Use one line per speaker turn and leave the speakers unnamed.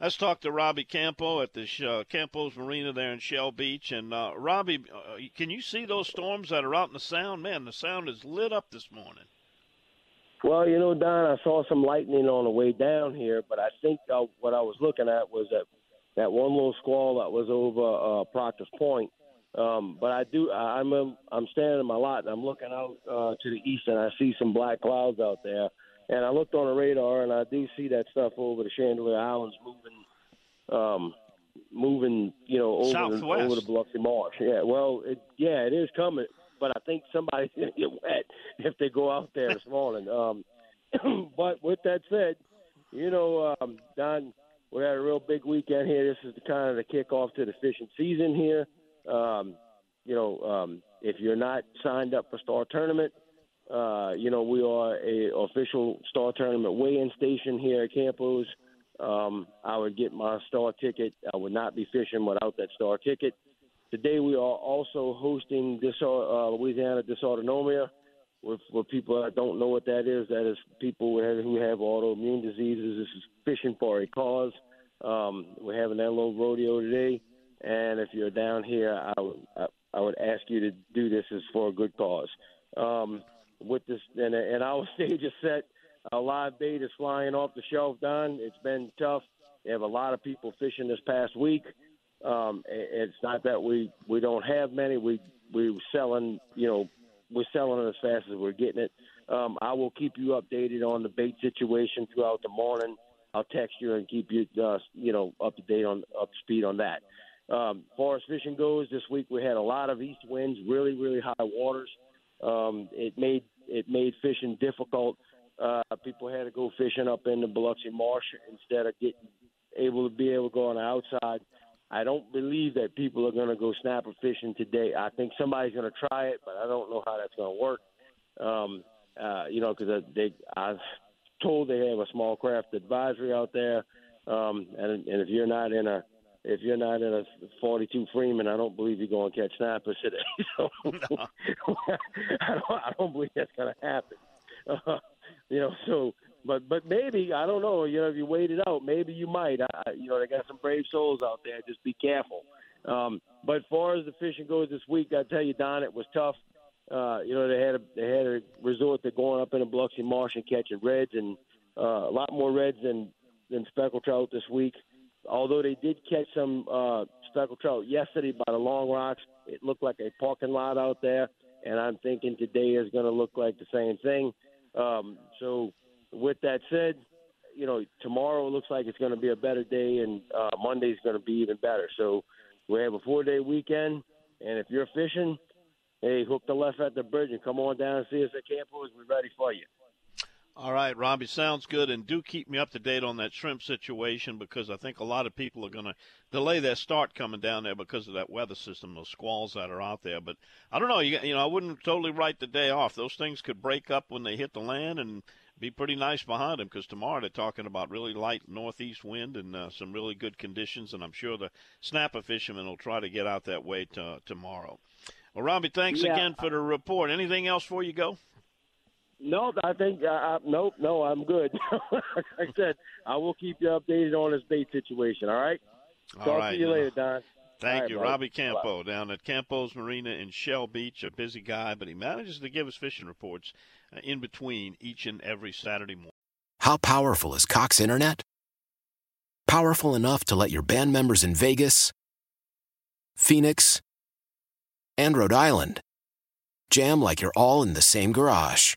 Let's talk to Robbie Campo at the uh, Campo's Marina there in Shell Beach. And uh, Robbie, uh, can you see those storms that are out in the Sound? Man, the Sound is lit up this morning.
Well, you know, Don, I saw some lightning on the way down here, but I think uh, what I was looking at was that that one little squall that was over uh, Proctor's Point. Um, but I do, I'm I'm standing in my lot and I'm looking out uh, to the east and I see some black clouds out there. And I looked on the radar and I do see that stuff over the Chandeleur Islands moving, um, moving, you know, over the, over the Biloxi Marsh. Yeah, well, it, yeah, it is coming but I think somebody's to get wet if they go out there this morning. Um, but with that said, you know, um, Don, we had a real big weekend here. This is the kind of the kickoff to the fishing season here. Um, you know, um, if you're not signed up for Star Tournament, uh, you know, we are a official Star Tournament weigh-in station here at Campo's. Um, I would get my Star ticket. I would not be fishing without that Star ticket. Today we are also hosting this uh, Louisiana dysautonomia. For people that don't know what that is, that is people who have, who have autoimmune diseases. This is fishing for a cause. Um, we're having that little rodeo today, and if you're down here, I would I, I would ask you to do this as for a good cause. Um, with this, and, and our stage is set. A live bait is flying off the shelf. Don, it's been tough. We have a lot of people fishing this past week. Um, it's not that we we don't have many. We we're selling you know we're selling it as fast as we're getting it. Um, I will keep you updated on the bait situation throughout the morning. I'll text you and keep you uh, you know up to date on up to speed on that. Um, far as fishing goes, this week we had a lot of east winds, really really high waters. Um, it made it made fishing difficult. Uh, people had to go fishing up in the Biloxi Marsh instead of getting able to be able to go on the outside. I don't believe that people are going to go snapper fishing today. I think somebody's going to try it, but I don't know how that's going to work. Um, uh, you know, because they, I've told they have a small craft advisory out there, um, and, and if you're not in a if you're not in a 42 Freeman, I don't believe you're going to catch snappers today. So no. I, don't, I don't believe that's going to happen. Uh, you know, so but but maybe I don't know. You know, if you wait it out, maybe you might. I, you know, they got some brave souls out there. Just be careful. Um, but as far as the fishing goes this week, I tell you, Don, it was tough. Uh, you know, they had a they had a resort to going up in the Biloxi Marsh and catching reds, and uh, a lot more reds than than speckled trout this week. Although they did catch some uh, speckled trout yesterday by the Long Rocks, it looked like a parking lot out there, and I'm thinking today is going to look like the same thing. Um, so with that said, you know, tomorrow looks like it's going to be a better day, and uh, Monday's going to be even better. So we have a four-day weekend, and if you're fishing, hey, hook the left at the bridge and come on down and see us at Campo's. We're ready for you.
All right, Robbie, sounds good. And do keep me up to date on that shrimp situation because I think a lot of people are going to delay their start coming down there because of that weather system, those squalls that are out there. But I don't know. You, you know, I wouldn't totally write the day off. Those things could break up when they hit the land and be pretty nice behind them because tomorrow they're talking about really light northeast wind and uh, some really good conditions, and I'm sure the snapper fishermen will try to get out that way to, tomorrow. Well, Robbie, thanks yeah. again for the report. Anything else before you go?
No, I think uh, nope, no, I'm good. like I said, I will keep you updated on this bait situation. All right.
All
Talk
right,
to you later, Don.
Thank
right,
you,
buddy.
Robbie Campo, down at Campo's Marina in Shell Beach. A busy guy, but he manages to give us fishing reports uh, in between each and every Saturday morning.
How powerful is Cox Internet? Powerful enough to let your band members in Vegas, Phoenix, and Rhode Island jam like you're all in the same garage.